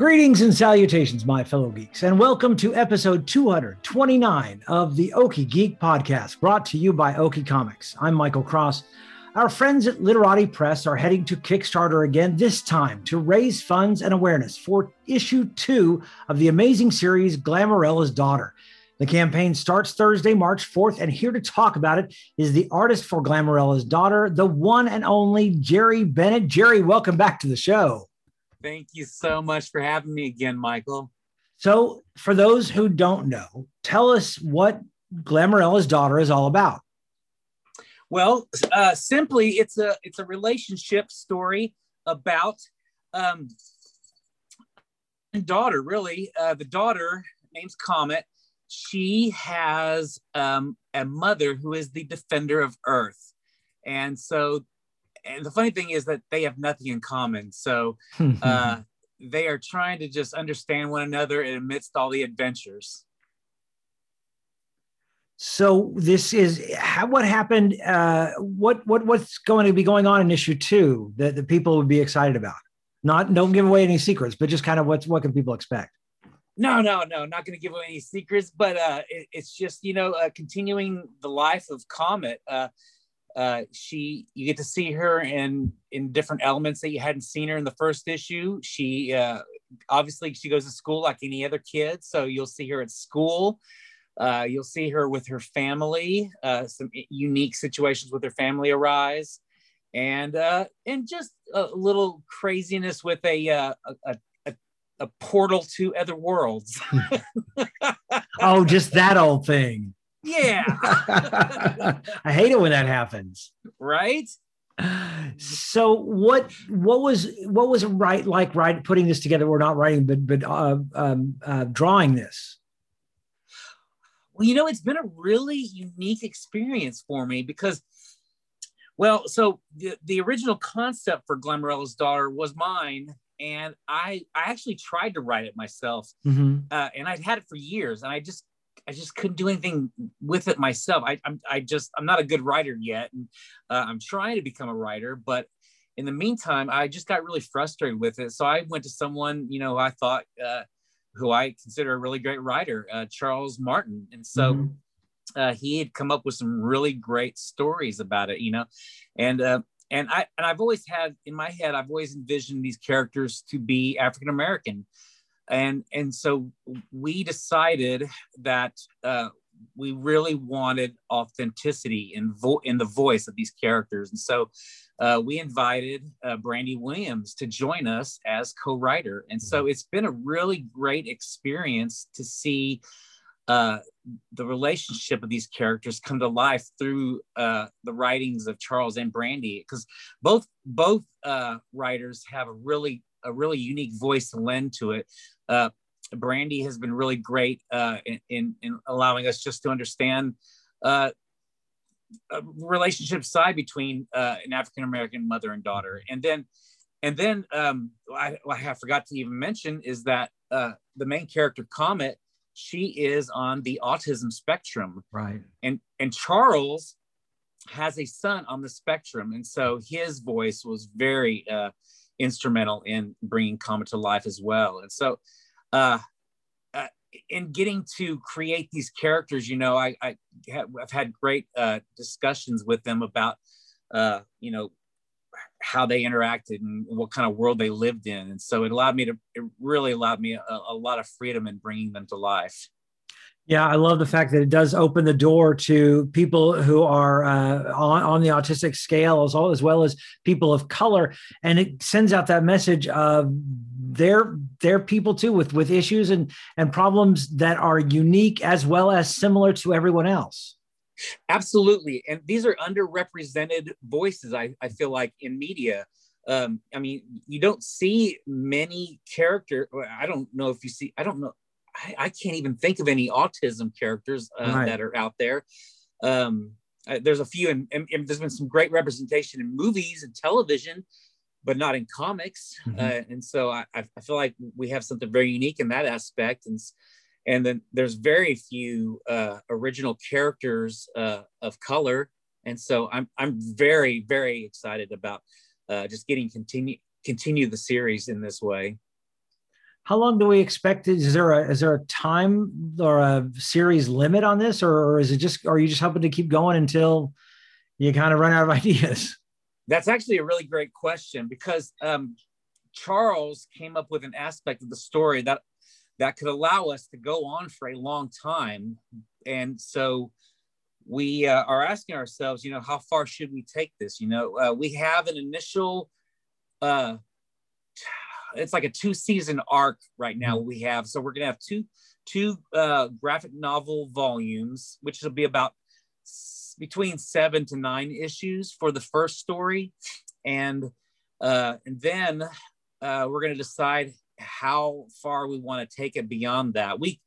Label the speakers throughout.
Speaker 1: Greetings and salutations, my fellow geeks, and welcome to episode 229 of the Okie Geek Podcast, brought to you by Okie Comics. I'm Michael Cross. Our friends at Literati Press are heading to Kickstarter again, this time to raise funds and awareness for issue two of the amazing series Glamorella's Daughter. The campaign starts Thursday, March 4th, and here to talk about it is the artist for Glamorella's Daughter, the one and only Jerry Bennett. Jerry, welcome back to the show.
Speaker 2: Thank you so much for having me again, Michael.
Speaker 1: So, for those who don't know, tell us what Glamorella's daughter is all about.
Speaker 2: Well, uh, simply, it's a it's a relationship story about um, daughter. Really, uh, the daughter name's Comet. She has um, a mother who is the defender of Earth, and so and the funny thing is that they have nothing in common. So uh, they are trying to just understand one another amidst all the adventures.
Speaker 1: So this is how, what happened. Uh, what what what's going to be going on in issue two that the people would be excited about? Not don't give away any secrets, but just kind of what's what can people expect?
Speaker 2: No, no, no, not going to give away any secrets, but uh, it, it's just you know uh, continuing the life of Comet. Uh, uh, she you get to see her in in different elements that you hadn't seen her in the first issue. She uh, obviously she goes to school like any other kid, so you'll see her at school. Uh, you'll see her with her family. Uh, some unique situations with her family arise, and uh, and just a little craziness with a uh, a, a, a portal to other worlds.
Speaker 1: oh, just that old thing.
Speaker 2: Yeah.
Speaker 1: I hate it when that happens.
Speaker 2: Right?
Speaker 1: So what what was what was right like right putting this together? We're not writing, but but uh, um, uh, drawing this.
Speaker 2: Well, you know, it's been a really unique experience for me because, well, so the, the original concept for Glamorella's daughter was mine, and I I actually tried to write it myself, mm-hmm. uh, and I'd had it for years, and I just I just couldn't do anything with it myself. I, I'm, I just, I'm not a good writer yet. And uh, I'm trying to become a writer, but in the meantime, I just got really frustrated with it. So I went to someone, you know, I thought, uh, who I consider a really great writer, uh, Charles Martin. And so mm-hmm. Uh, he had come up with some really great stories about it, you know, and, uh, and I, and I've always had in my head, I've always envisioned these characters to be African American and and so we decided that uh, we really wanted authenticity in vo- in the voice of these characters, and so uh, we invited uh, Brandy Williams to join us as co-writer, and so it's been a really great experience to see. Uh, the relationship of these characters come to life through uh, the writings of Charles and Brandy, because both both uh, writers have a really a really unique voice to lend to it. Uh, Brandy has been really great uh, in, in, in, allowing us just to understand uh, a relationship side between uh, an African American mother and daughter, and then and then um, I, I forgot to even mention is that uh, the main character Comet, she is on the autism spectrum,
Speaker 1: right?
Speaker 2: And and Charles has a son on the spectrum, and so his voice was very uh, instrumental in bringing Comet to life as well. And so, uh, uh, in getting to create these characters, you know, I, I have, I've had great uh, discussions with them about, uh, you know, how they interacted and what kind of world they lived in. And so it allowed me to, it really allowed me a, a lot of freedom in bringing them to life.
Speaker 1: Yeah, I love the fact that it does open the door to people who are uh, on, on the autistic scale as well, as well as people of color, and it sends out that message of they're they're people too with with issues and and problems that are unique as well as similar to everyone else.
Speaker 2: Absolutely. And these are underrepresented voices, I, I feel like, in media. Um, I mean, you don't see many character. I don't know if you see, I don't know. I, I can't even think of any autism characters uh, right. that are out there. Um, uh, there's a few, and, and, and, there's been some great representation in movies and television, but not in comics. Mm-hmm. Uh, and so I, I feel like we have something very unique in that aspect. And and then there's very few uh, original characters uh, of color and so i'm i'm very very excited about uh, just getting continue continue the series in this way
Speaker 1: how long do we expect is there a is there a time or a series limit on this or, or is it just are you just hoping to keep going until you kind of run out of ideas
Speaker 2: that's actually a really great question because um, charles came up with an aspect of the story that that could allow us to go on for a long time. And so we uh, are asking ourselves, you know, how far should we take this? You know, uh, we have an initial, uh, it's like a two season arc right now we have. So we're to have two, two uh, graphic novel volumes, which will be about between seven to nine issues for the first story. And, uh, and then uh, we're going to decide how far we want to take it beyond that. We,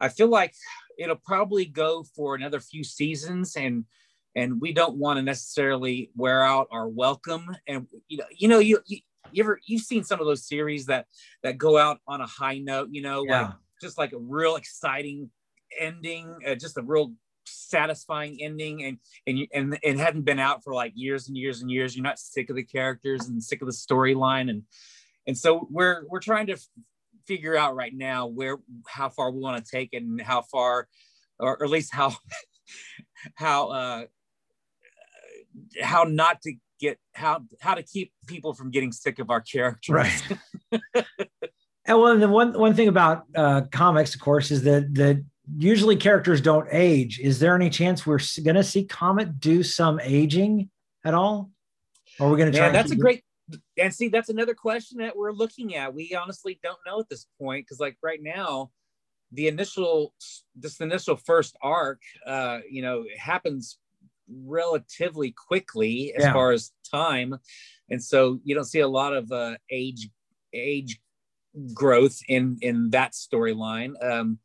Speaker 2: I feel like it'll probably go for another few seasons, and and we don't want to necessarily wear out our welcome. And you know, you know, you, you, you ever you've seen some of those series that that go out on a high note, you know, yeah. like just like a real exciting ending, uh, just a real satisfying ending and and you and it hadn't been out for like years and years and years. You're not sick of the characters and sick of the storyline and and so we're we're trying to figure out right now where how far we want to take it and how far or, at least how how uh how not to get how how to keep people from getting sick of our characters.
Speaker 1: Right. And well the one one thing about uh comics of course is that that usually characters don't age. Is there any chance we're going to see comet do some aging at all? Or are we going to try
Speaker 2: yeah, that's a great and see that's another question that we're looking at. We honestly don't know at this point because like right now the initial this initial first arc uh you know happens relatively quickly as yeah. far as time. And so you don't see a lot of uh age age growth in in that storyline. Um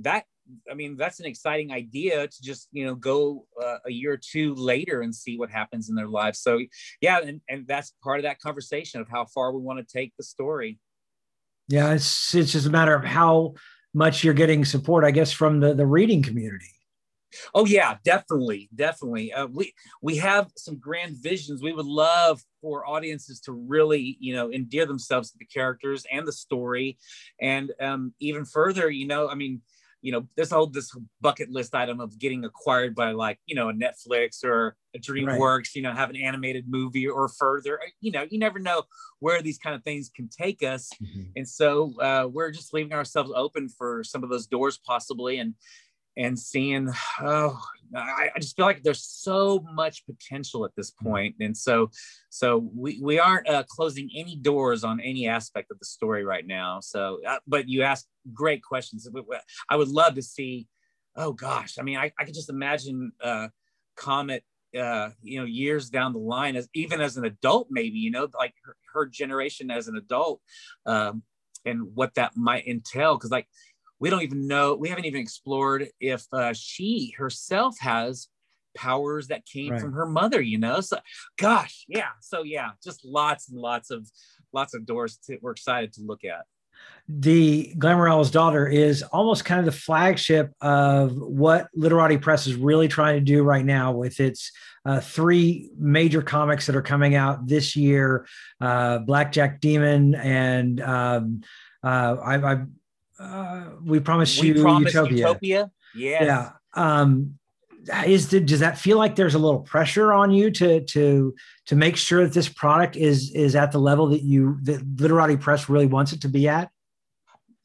Speaker 2: that I mean, that's an exciting idea to just, you know, go uh, a year or two later and see what happens in their lives. So, yeah, and, and that's part of that conversation of how far we want to take the story.
Speaker 1: Yeah, it's it's just a matter of how much you're getting support, I guess, from the the reading community.
Speaker 2: Oh yeah, definitely, definitely. Uh, we we have some grand visions. We would love for audiences to really, you know, endear themselves to the characters and the story, and um, even further, you know, I mean, you know this whole this bucket list item of getting acquired by like you know a netflix or a dreamworks right. you know have an animated movie or further you know you never know where these kind of things can take us mm-hmm. and so uh, we're just leaving ourselves open for some of those doors possibly and and seeing oh I, I, just feel like there's so much potential at this mm-hmm. point. And so so we, we aren't uh, closing any doors on any aspect of the story right now. So uh, but you asked great questions. I would love to see oh gosh i mean i, I could just imagine uh comet uh you know years down the line as even as an adult maybe you know like her, her generation as an adult um and what that might entail. Because like we don't even know we haven't even explored if uh, she herself has powers that came right. from her mother you know? So gosh yeah. So yeah just lots and lots of lots of doors to, we're excited to look at.
Speaker 1: The Glamorella's daughter is almost kind of the flagship of what Literati Press is really trying to do right now with its uh, three major comics that are coming out this year uh, Blackjack Demon and um, uh, I, I uh, we promised we you utopia.
Speaker 2: utopia. Yes.
Speaker 1: Yeah. Um, is the, does that feel like there's a little pressure on you to to to make sure that this product is is at the level that you that Literati Press really wants it to be at?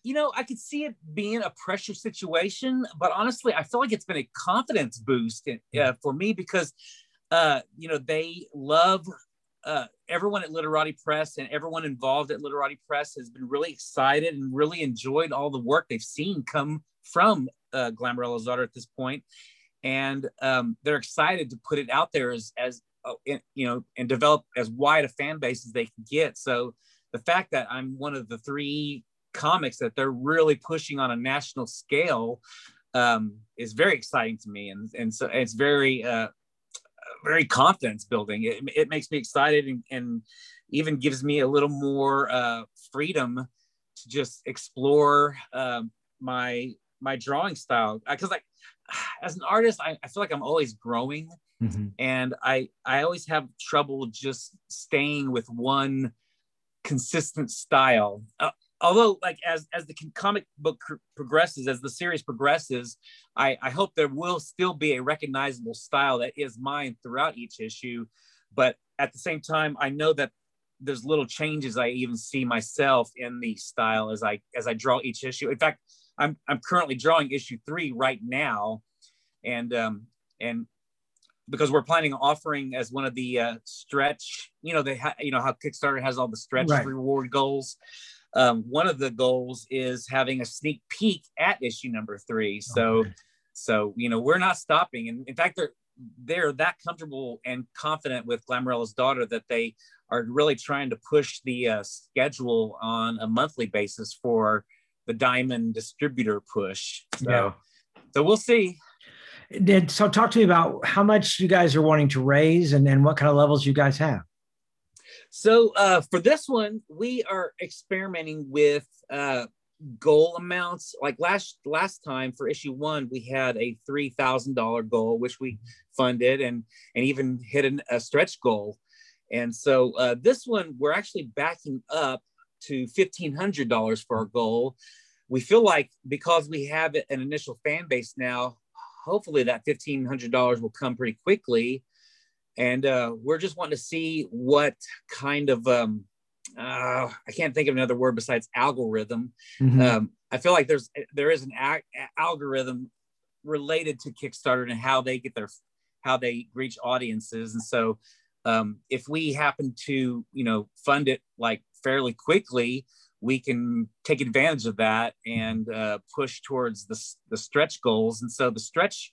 Speaker 2: You know, I could see it being a pressure situation, but honestly, I feel like it's been a confidence boost in, uh, for me because uh, you know they love uh, everyone at Literati Press and everyone involved at Literati Press has been really excited and really enjoyed all the work they've seen come from uh, Glamorella's daughter at this point. and um, they're excited to put it out there as as uh, you know and develop as wide a fan base as they can get. So the fact that I'm one of the three comics that they're really pushing on a national scale um, is very exciting to me, and and so it's very uh, very confidence building. It, it makes me excited and, and even gives me a little more uh, freedom to just explore um, my my drawing style because like as an artist I, I, feel like i'm always growing mm-hmm. and i i always have trouble just staying with one consistent style uh, although like as as the comic book progresses as the series progresses i i hope there will still be a recognizable style that is mine throughout each issue. But at the same time i know that there's little changes i even see myself in the style as i as i draw each issue. In fact i'm i'm currently drawing issue three right now. And um and because we're planning on offering as one of the uh, stretch you know they ha- you know how kickstarter has all the stretch right. reward goals um, one of the goals is having a sneak peek at issue number three. So, okay. so you know, we're not stopping, and in fact, they're they're that comfortable and confident with Glamorella's daughter that they are really trying to push the uh, schedule on a monthly basis for the Diamond distributor push. So, yeah. so we'll see.
Speaker 1: Did so talk to me about how much you guys are wanting to raise and, and what kind of levels you guys have.
Speaker 2: So uh, for this one, we are experimenting with uh, goal amounts. Like last last time for issue one, we had a three thousand dollar goal, which we funded and and even hit an, a stretch goal. And so uh, this one, we're actually backing up to fifteen hundred dollars for our goal. We feel like because we have an initial fan base now, hopefully that fifteen hundred dollars will come pretty quickly and uh, we're just wanting to see what kind of um, uh, I can't think of another word besides algorithm. Mm-hmm. Um, I feel like there's there is an a- algorithm related to Kickstarter and how they get their how they reach audiences, and so um, if we happen to you know fund it like fairly quickly, we can take advantage of that and uh, push towards the the stretch goals. And so the stretch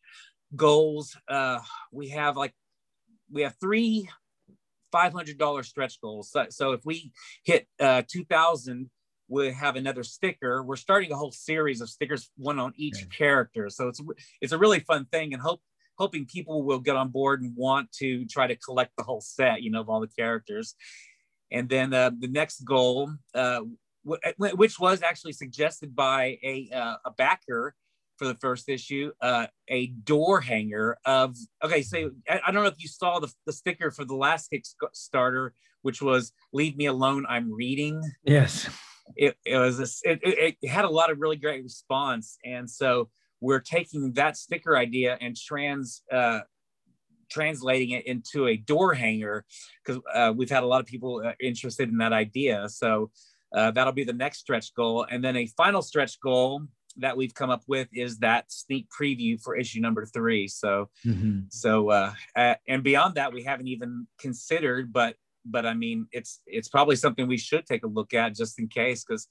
Speaker 2: goals uh, we have like we have three $500 stretch goals. So, so if we hit uh, 2000, we have another sticker. We're starting a whole series of stickers, one on each character. So it's it's a really fun thing, and hope hoping people will get on board and want to try to collect the whole set, you know, of all the characters. And then uh, the next goal, uh, which was actually suggested by a uh, a backer, for the first issue uh, a door hanger of okay so I, I, don't know if you saw the, the sticker for the last kickstarter which was leave me alone i'm reading.
Speaker 1: Yes.
Speaker 2: It, it was a, it, it, had a lot of really great response and so we're taking that sticker idea and trans uh, translating it into a door hanger because uh, we've had a lot of people uh, interested in that idea. So uh, that'll be the next stretch goal. And then a final stretch goal that we've come up with is that sneak preview for issue number three. So, mm-hmm. so uh, and beyond that, we haven't even considered, but but I mean, it's it's probably something we should take a look at just in case, because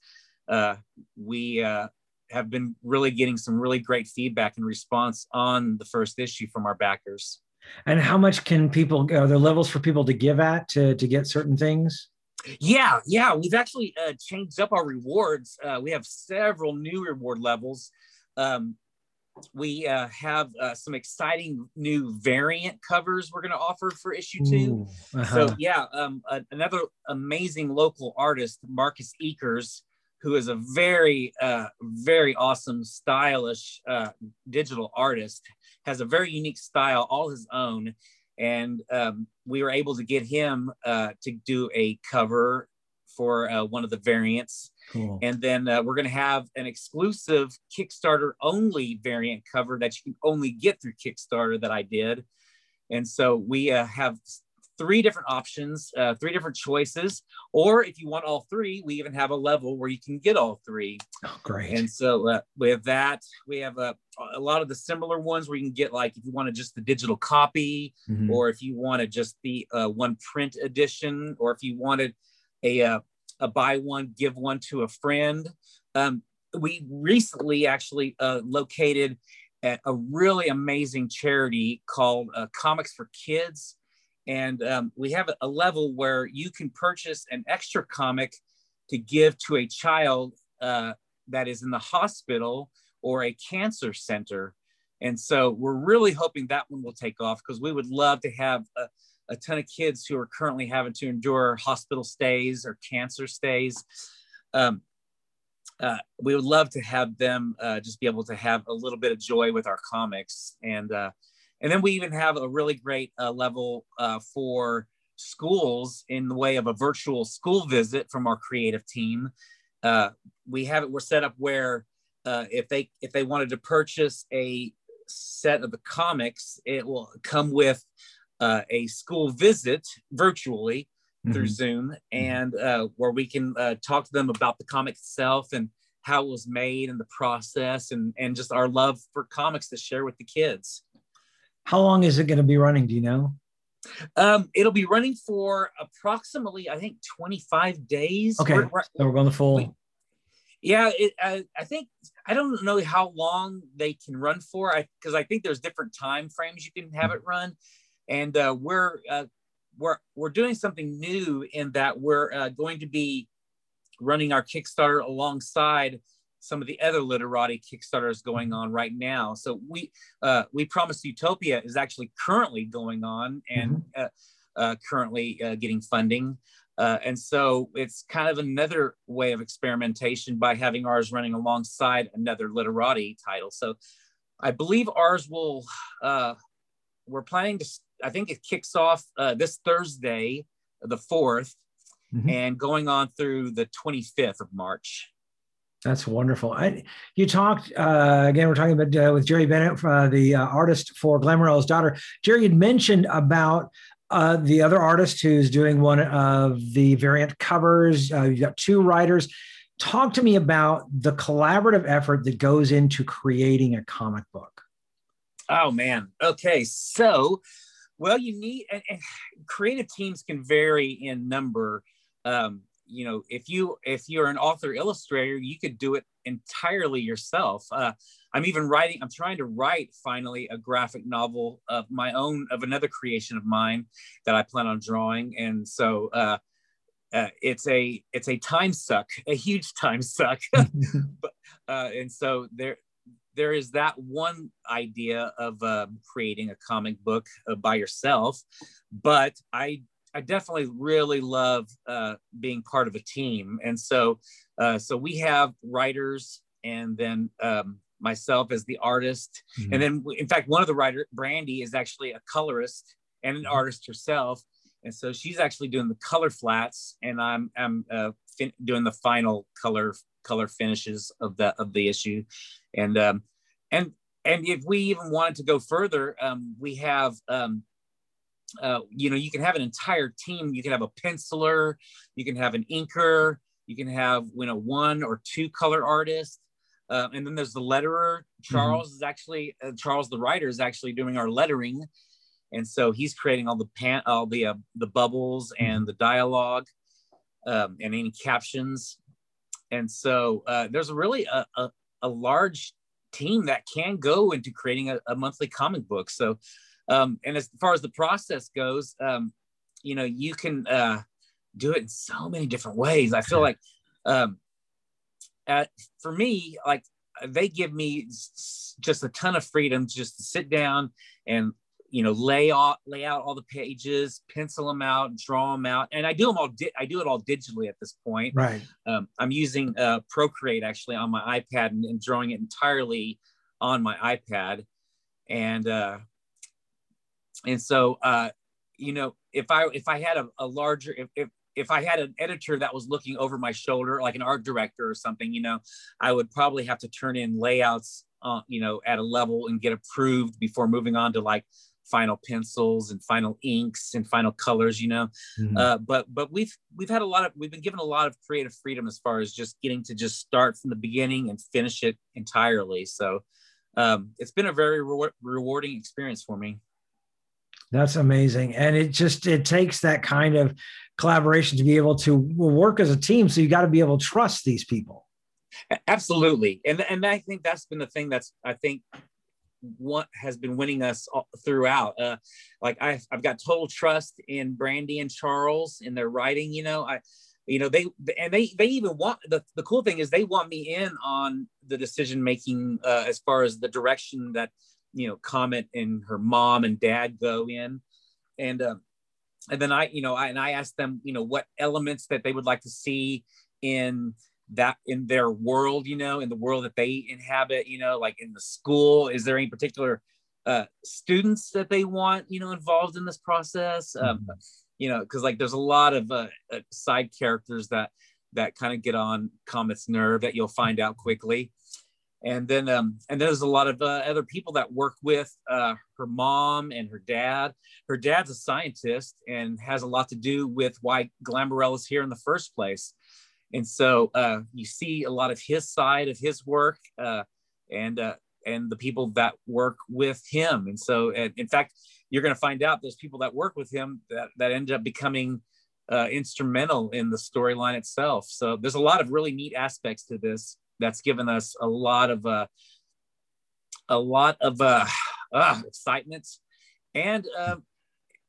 Speaker 2: uh, we uh, have been really getting some really great feedback and response on the first issue from our backers.
Speaker 1: And how much can people? Are there levels for people to give at to to get certain things?
Speaker 2: Yeah, yeah, we've actually uh, changed up our rewards. Uh, we have several new reward levels. Um, we uh, have uh, some exciting new variant covers we're going to offer for issue two. Ooh, uh-huh. So yeah, um, another amazing local artist, Marcus Eakers, who is a very, uh, very awesome, stylish uh, digital artist, has a very unique style, all his own and um, we were able to get him uh, to do a cover for uh, one of the variants. Cool. And then uh, we're going to have an exclusive Kickstarter only variant cover that you can only get through Kickstarter that I did. And so we uh, have three different options, uh, three different choices. Or if you want all three, we even have a level where you can get all three.
Speaker 1: Oh, great.
Speaker 2: And so uh, we have that. We have a, a lot of the similar ones where you can get like if you wanted just the digital copy, mm-hmm. or if you wanted just the uh, one print edition, or if you wanted a, uh, a buy one, give one to a friend. Um, we recently actually uh, located at a really amazing charity called uh, Comics for Kids. And um, we have a level where you can purchase an extra comic to give to a child uh, that is in the hospital or a cancer center. And so we're really hoping that one will take off because we would love to have a, a, ton of kids who are currently having to endure hospital stays or cancer stays. Um, uh, we would love to have them uh, just be able to have a little bit of joy with our comics. And, uh, and then we even have a really great uh, level uh, for schools in the way of a virtual school visit from our creative team. Uh, we have it, we're set up where if they if they wanted to purchase a set of the comics, it will come with uh, a school visit virtually mm-hmm. through Zoom, mm-hmm. and uh, where we can uh, talk to them about the comic itself and how it was made and the process, and and just our love for comics to share with the kids.
Speaker 1: How long is it going to be running? Do you know?
Speaker 2: Um, it'll be running for approximately, I think, 25 days.
Speaker 1: Okay, we're, we're, so we're going the full. We,
Speaker 2: yeah, it, I, I think I don't know how long they can run for. I because I think there's different time frames you can have it run, and uh, we're uh, we're we're doing something new in that we're uh, going to be running our Kickstarter alongside some of the other literati Kickstarters going on right now. So we uh, we promised Utopia is actually currently going on and mm-hmm. uh, uh, currently uh, getting funding. Uh, and so it's kind of another way of experimentation by having ours running alongside another literati title. So I believe ours will, uh, we're planning to, I think it kicks off uh, this Thursday, the 4th, mm-hmm. and going on through the 25th of March.
Speaker 1: That's wonderful. I, you talked uh, again. We're talking about uh, with Jerry Bennett, uh, the uh, artist for Glamorella's daughter. Jerry had mentioned about uh, the other artist who's doing one of the variant covers. Uh, you've got two writers. Talk to me about the collaborative effort that goes into creating a comic book.
Speaker 2: Oh man. Okay. So, well, you need and, and creative teams can vary in number. Um, you know, if you if you're an author illustrator, you could do it entirely yourself. Uh, I'm even writing, I'm trying to write finally a graphic novel of my own, of another creation of mine that I plan on drawing. And so uh, uh, it's a it's a time suck, a huge time suck. but, uh, and so there there is that one idea of uh, creating a comic book uh, by yourself, but I I definitely really love uh, being part of a team, and so uh, so we have writers and then um, myself as the artist. Mm-hmm. And then, in fact, one of the writer, Brandy, is actually a colorist and an mm-hmm. artist herself. And so she's actually doing the color flats, and I'm I'm uh, fin- doing the final color color finishes of the of the issue, and um, and and if we even wanted to go further, um, we have um, uh, you know you can have an entire team. You can have a penciler, you can have an inker, you can have you know one or two color artists, uh, and then there's the letterer. Mm-hmm. Charles mm-hmm. is actually uh, Charles, the writer, is actually doing our lettering, and so he's creating all the pan, all the uh, the bubbles mm-hmm. and the dialogue, um, and any captions. And so uh, there's really a, a, a, large team that can go into creating a, a monthly comic book. So, um, and as far as the process goes, um, you know, you can uh, do it in so many different ways. I feel like um, at, for me, like they give me just a ton of freedom just to sit down and you know lay out lay out all the pages pencil them out draw them out. And i do them all di- i do it all digitally at this point.
Speaker 1: Right.
Speaker 2: Um, i'm using uh, procreate actually on my ipad and, and, drawing it entirely on my ipad. And uh, and so uh, you know if i if i had a, a larger if, if if I had an editor that was looking over my shoulder, like an art director or something, you know, I would probably have to turn in layouts, uh, you know, at a level and get approved before moving on to like final pencils and final inks and final colors, you know. Mm-hmm. Uh, but but we've we've had a lot of we've been given a lot of creative freedom as far as just getting to just start from the beginning and finish it entirely. So um, it's been a very re- rewarding experience for me.
Speaker 1: That's amazing. And it just it takes that kind of collaboration to be able to work as a team. So you got to be able to trust these people.
Speaker 2: Absolutely. And and I think that's been the thing that's I think what has been winning us throughout. Uh, like I, I've got total trust in Brandy and Charles in their writing. You know, I, you know, they and they they even want the the cool thing is they want me in on the decision making uh, as far as the direction that you know Comet and her mom and dad go in, and uh, and then I, you know, I and I asked them, you know, what elements that they would like to see in that in their world, you know, in the world that they inhabit, you know, like in the school. Is there any particular uh, students that they want, you know, involved in this process? Um, mm-hmm. you know, because like there's a lot of uh, uh, side characters that that kind of get on Comet's nerve that you'll find out quickly. And then, um, and there's a lot of uh, other people that work with uh, her mom and her dad. Her dad's a scientist and has a lot to do with why Glamorel is here in the first place. And so uh, you see a lot of his side of his work uh, and uh, and the people that work with him. And so in fact you're going to find out there's people that work with him that, that end up becoming uh, instrumental in the storyline itself. So there's a lot of really neat aspects to this that's given us a lot of uh, a lot of uh, uh excitement and uh,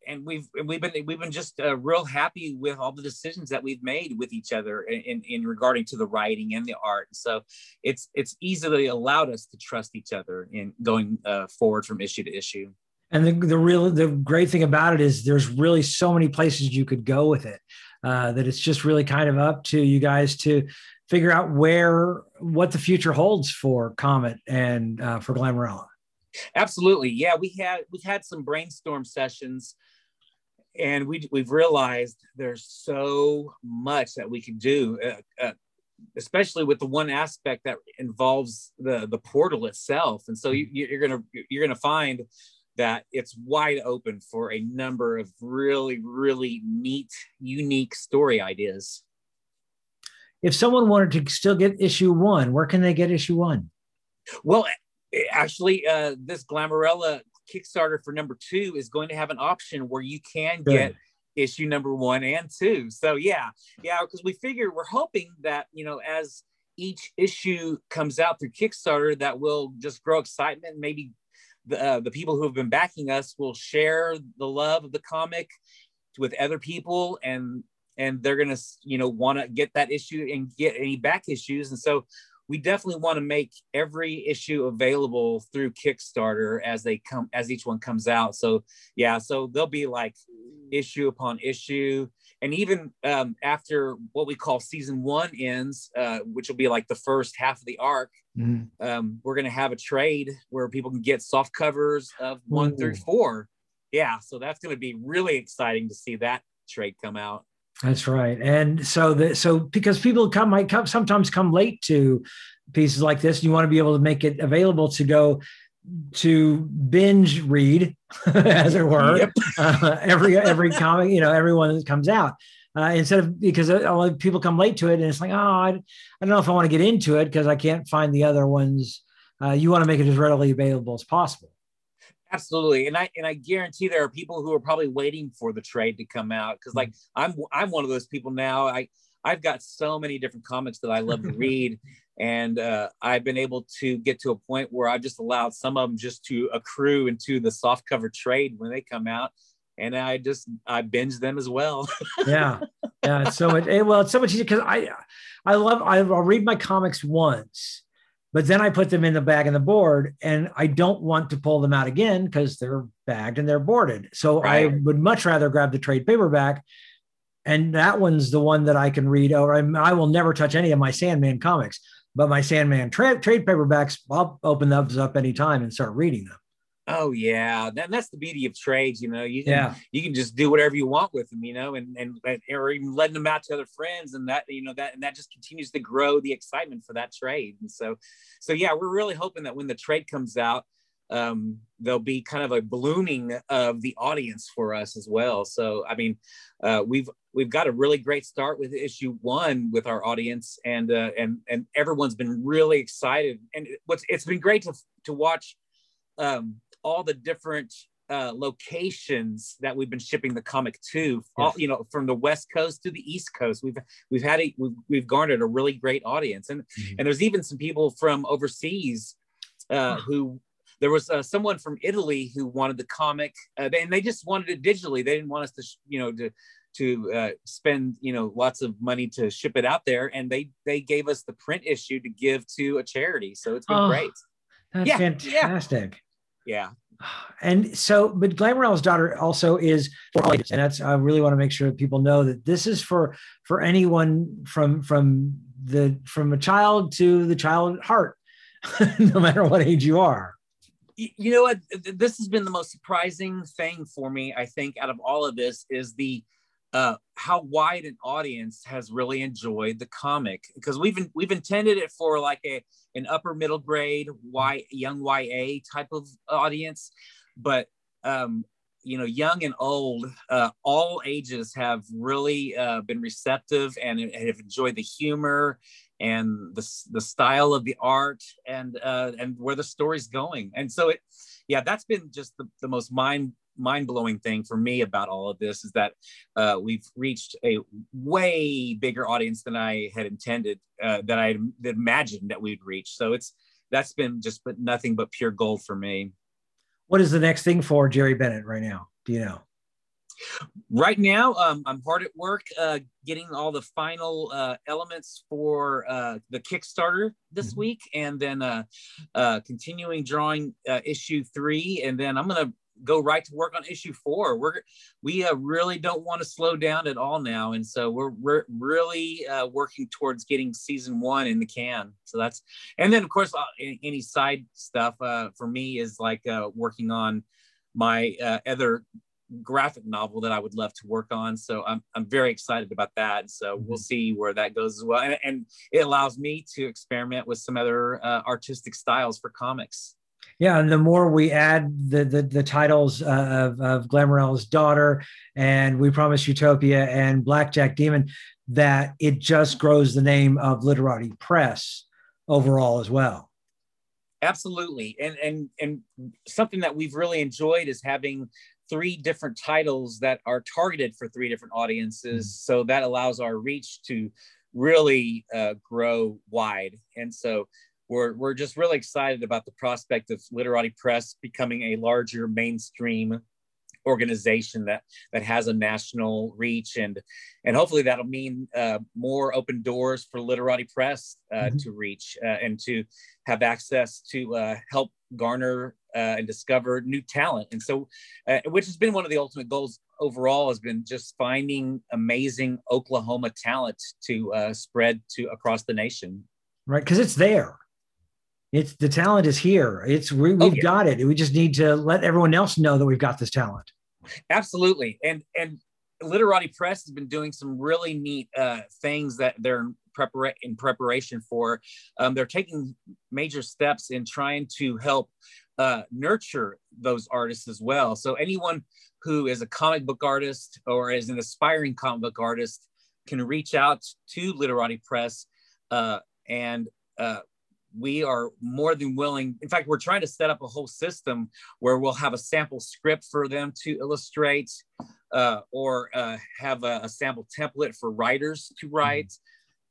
Speaker 2: and we've we've been we've been just uh, real happy with all the decisions that we've made with each other in, in regarding to the writing and the art. So it's it's easily allowed us to trust each other in going uh, forward from issue to issue.
Speaker 1: And the, the real the great thing about it is there's really so many places you could go with it uh, that it's just really kind of up to you guys to figure out where what the future holds for Comet and uh, for Glamorella.
Speaker 2: Absolutely, yeah. We had we've had some brainstorm sessions and we we've realized there's so much that we can do uh, uh, especially with the one aspect that involves the the portal itself and so you, you're gonna you're gonna find that it's wide open for a number of really really neat unique story ideas
Speaker 1: if someone wanted to still get issue one where can they get issue one
Speaker 2: well actually uh, this glamorella Kickstarter for number two is going to have an option where you can get issue number one and two. So yeah, yeah, because we figure we're hoping that you know as each issue comes out through Kickstarter, that will just grow excitement. Maybe the uh, the people who have been backing us will share the love of the comic with other people and and they're gonna you know want to get that issue and get any back issues and so we definitely want to make every issue available through Kickstarter as they come as each one comes out. So yeah, so they'll be like issue upon issue, and even um, after what we call season one ends, uh, which will be like the first half of the arc, mm. um, we're gonna have a trade where people can get soft covers of one Ooh. through four. Yeah, so that's gonna be really exciting to see that trade come out.
Speaker 1: That's right. And so the so because people come might come sometimes come late to pieces like this, you want to be able to make it available to go to binge read, as it were, yep. uh, every every comic, you know, everyone that comes out. Uh, instead of because lot people come late to it and it's like, oh, I, I don't know if I want to get into it because I can't find the other ones. Uh, you want to make it as readily available as possible.
Speaker 2: Absolutely, and I and I guarantee there are people who are probably waiting for the trade to come out because, like, I'm I'm one of those people now. I I've got so many different comics that I love to read, and uh, I've been able to get to a point where I've just allowed some of them just to accrue into the soft cover trade when they come out, and I just I binge them as well.
Speaker 1: yeah, yeah, it's so much. Eh, well, it's so much easier because I I love I'll read my comics once but then I put them in the bag and the board, and I don't want to pull them out again because they're bagged and they're boarded. So right. I would much rather grab the trade paperback. And that one's the one that I can read. Or I will never touch any of my Sandman comics, but my Sandman tra- trade paperbacks, I'll open those up anytime and start reading them.
Speaker 2: Oh yeah, that, that's the beauty of trades. You know, you can, yeah. you can just do whatever you want with them. You know, and and or even letting them out to other friends, and that you know that and that just continues to grow the excitement for that trade. And so, so yeah, we're really hoping that when the trade comes out, um, there'll be kind of a ballooning of the audience for us as well. So I mean, uh, we've we've got a really great start with issue one with our audience, and uh, and and everyone's been really excited. And what's it's been great to to watch um, all the different uh, locations that we've been shipping the comic to, all, you know, from the West Coast to the East Coast. We've we've had a we've, we've garnered a really great audience, and mm-hmm. and there's even some people from overseas uh, who there was uh, someone from Italy who wanted the comic, uh, and they just wanted it digitally. They didn't want us to, you know, to to uh, spend you know lots of money to ship it out there, and they they gave us the print issue to give to a charity. So it's been oh, great.
Speaker 1: That's yeah, fantastic.
Speaker 2: Yeah.
Speaker 1: And so, but Glamorella's daughter also is for ages, and that's I really want to make sure that people know that this is for for anyone from from the from a child to the child at heart, no matter what age you are.
Speaker 2: You know what? This has been the most surprising thing for me. I think out of all of this is the uh, how wide an audience has really enjoyed the comic because we've we've intended it for like a an upper middle grade y young YA type of audience, but um, you know young and old, uh, all ages have really uh, been receptive and have enjoyed the humor and the the style of the art and uh, and where the story's going. And so it, yeah, that's been just the, the most mind mind-blowing thing for me about all of this is that uh, we've reached a way bigger audience than I had intended, uh, that I had imagined that we'd reach. So it's that's been just but nothing but pure gold for me.
Speaker 1: What is the next thing for Jerry Bennett right now? Do you know?
Speaker 2: Right now, um, I'm hard at work uh, getting all the final uh, elements for uh, the Kickstarter this mm-hmm. week, and then uh, uh, continuing drawing uh, issue three, and then I'm gonna go right to work on issue four. We're we uh, really don't want to slow down at all now, and so we're we're really uh, working towards getting season one in the can. So that's and then of course uh, any side stuff uh, for me is like uh, working on my uh, other graphic novel that I would love to work on. So I'm I'm very excited about that. So mm-hmm. we'll see where that goes as well, and, and it allows me to experiment with some other artistic styles for comics.
Speaker 1: Yeah, and the more we add the the, the titles uh, of, of Glamorella's daughter and We Promise Utopia and Blackjack Demon, that it just grows the name of Literati Press overall as well.
Speaker 2: Absolutely, and and and something that we've really enjoyed is having three different titles that are targeted for three different audiences. Mm-hmm. So that allows our reach to really uh, grow wide. And so we're, we're just really excited about the prospect of Literati Press becoming a larger mainstream organization that that has a national reach. And and hopefully that'll mean uh, more open doors for literati press uh, mm-hmm. to reach uh, and to have access to uh, help garner uh, and discover new talent. And so uh, which has been one of the ultimate goals overall has been just finding amazing oklahoma talent to spread to across the nation.
Speaker 1: Right because it's there it's the talent is here. It's we, have oh, yeah. got it. We just need to let everyone else know that we've got this talent.
Speaker 2: Absolutely, and and Literati Press has been doing some really neat uh, things that they're in, prepara- in preparation for. Um, they're taking major steps in trying to help uh, nurture those artists as well. So anyone who is a comic book artist or is an aspiring comic book artist can reach out to Literati Press uh, and uh, we are more than willing. In fact, we're trying to set up a whole system where we'll have a sample script for them to illustrate uh, or uh, have a, a, sample template for writers to mm-hmm. write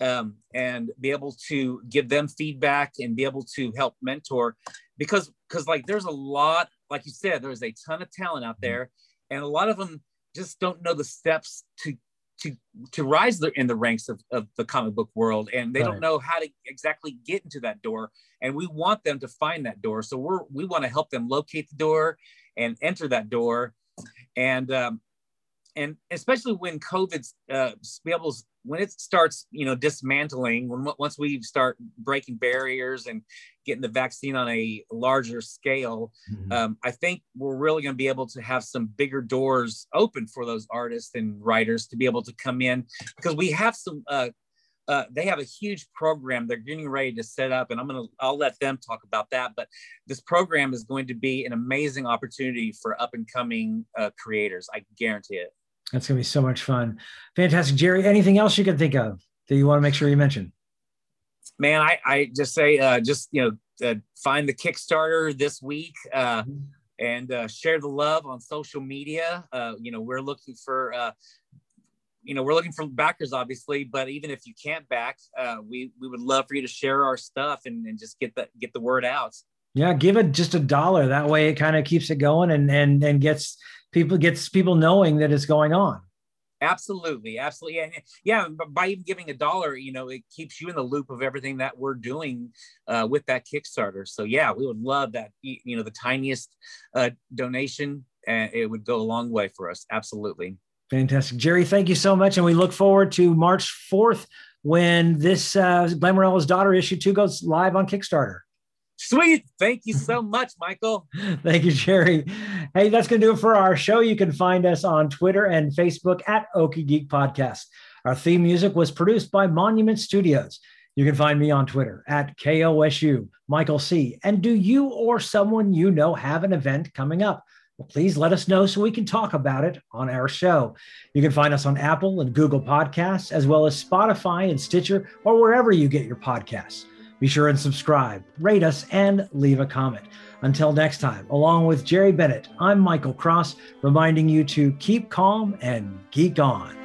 Speaker 2: um, and be able to give them feedback and be able to help mentor because because like there's a lot like you said there's a ton of talent out mm-hmm. there and a lot of them just don't know the steps to to to rise in the ranks of, of the comic book world and they right. don't know how to exactly get into that door and we want them to find that door so we're we want to help them locate the door and enter that door and um, and especially when COVID's uh, be able when it starts, you know, dismantling. When once we start breaking barriers and getting the vaccine on a larger scale, mm-hmm. um, I think we're really going to be able to have some bigger doors open for those artists and writers to be able to come in because we have some. Uh, uh, they have a huge program they're getting ready to set up and i'm gonna i'll let them talk about that but this program is going to be an amazing opportunity for up and coming uh, creators i guarantee it
Speaker 1: that's going to be so much fun. Fantastic. Jerry, anything else you can think of that you want to make sure you mention?
Speaker 2: Man, I, I just say, uh, just, you know, uh, find the Kickstarter this week uh, mm-hmm. and uh, share the love on social media. Uh, you know, we're looking for, uh, you know, we're looking for backers, obviously, but even if you can't back, uh, we, we would love for you to share our stuff and, and just get the, get the word out.
Speaker 1: Yeah, give it just a dollar. That way it kind of keeps it going and and and gets people gets people knowing that it's going on.
Speaker 2: Absolutely, absolutely, and yeah. By even giving a dollar, you know, it keeps you in the loop of everything that we're doing uh, with that Kickstarter. So yeah, we would love that. You know, the tiniest uh, donation, and uh, it would go a long way for us. Absolutely.
Speaker 1: Fantastic, Jerry. Thank you so much, and we look forward to March fourth when this uh, Glamorella's Daughter issue two goes live on Kickstarter.
Speaker 2: Sweet. Thank you so much, Michael.
Speaker 1: Thank you, Jerry. Hey, that's going to do it for our show. You can find us on Twitter and Facebook at Okie Geek Podcast. Our theme music was produced by Monument Studios. You can find me on Twitter at KOSU, Michael C. And do you or someone you know have an event coming up? Well, please let us know so we can talk about it on our show. You can find us on Apple and Google Podcasts, as well as Spotify and Stitcher, or wherever you get your podcasts. Be sure and subscribe, rate us, and leave a comment. Until next time, along with Jerry Bennett, I'm Michael Cross, reminding you to keep calm and geek on.